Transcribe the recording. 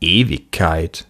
Ewigkeit.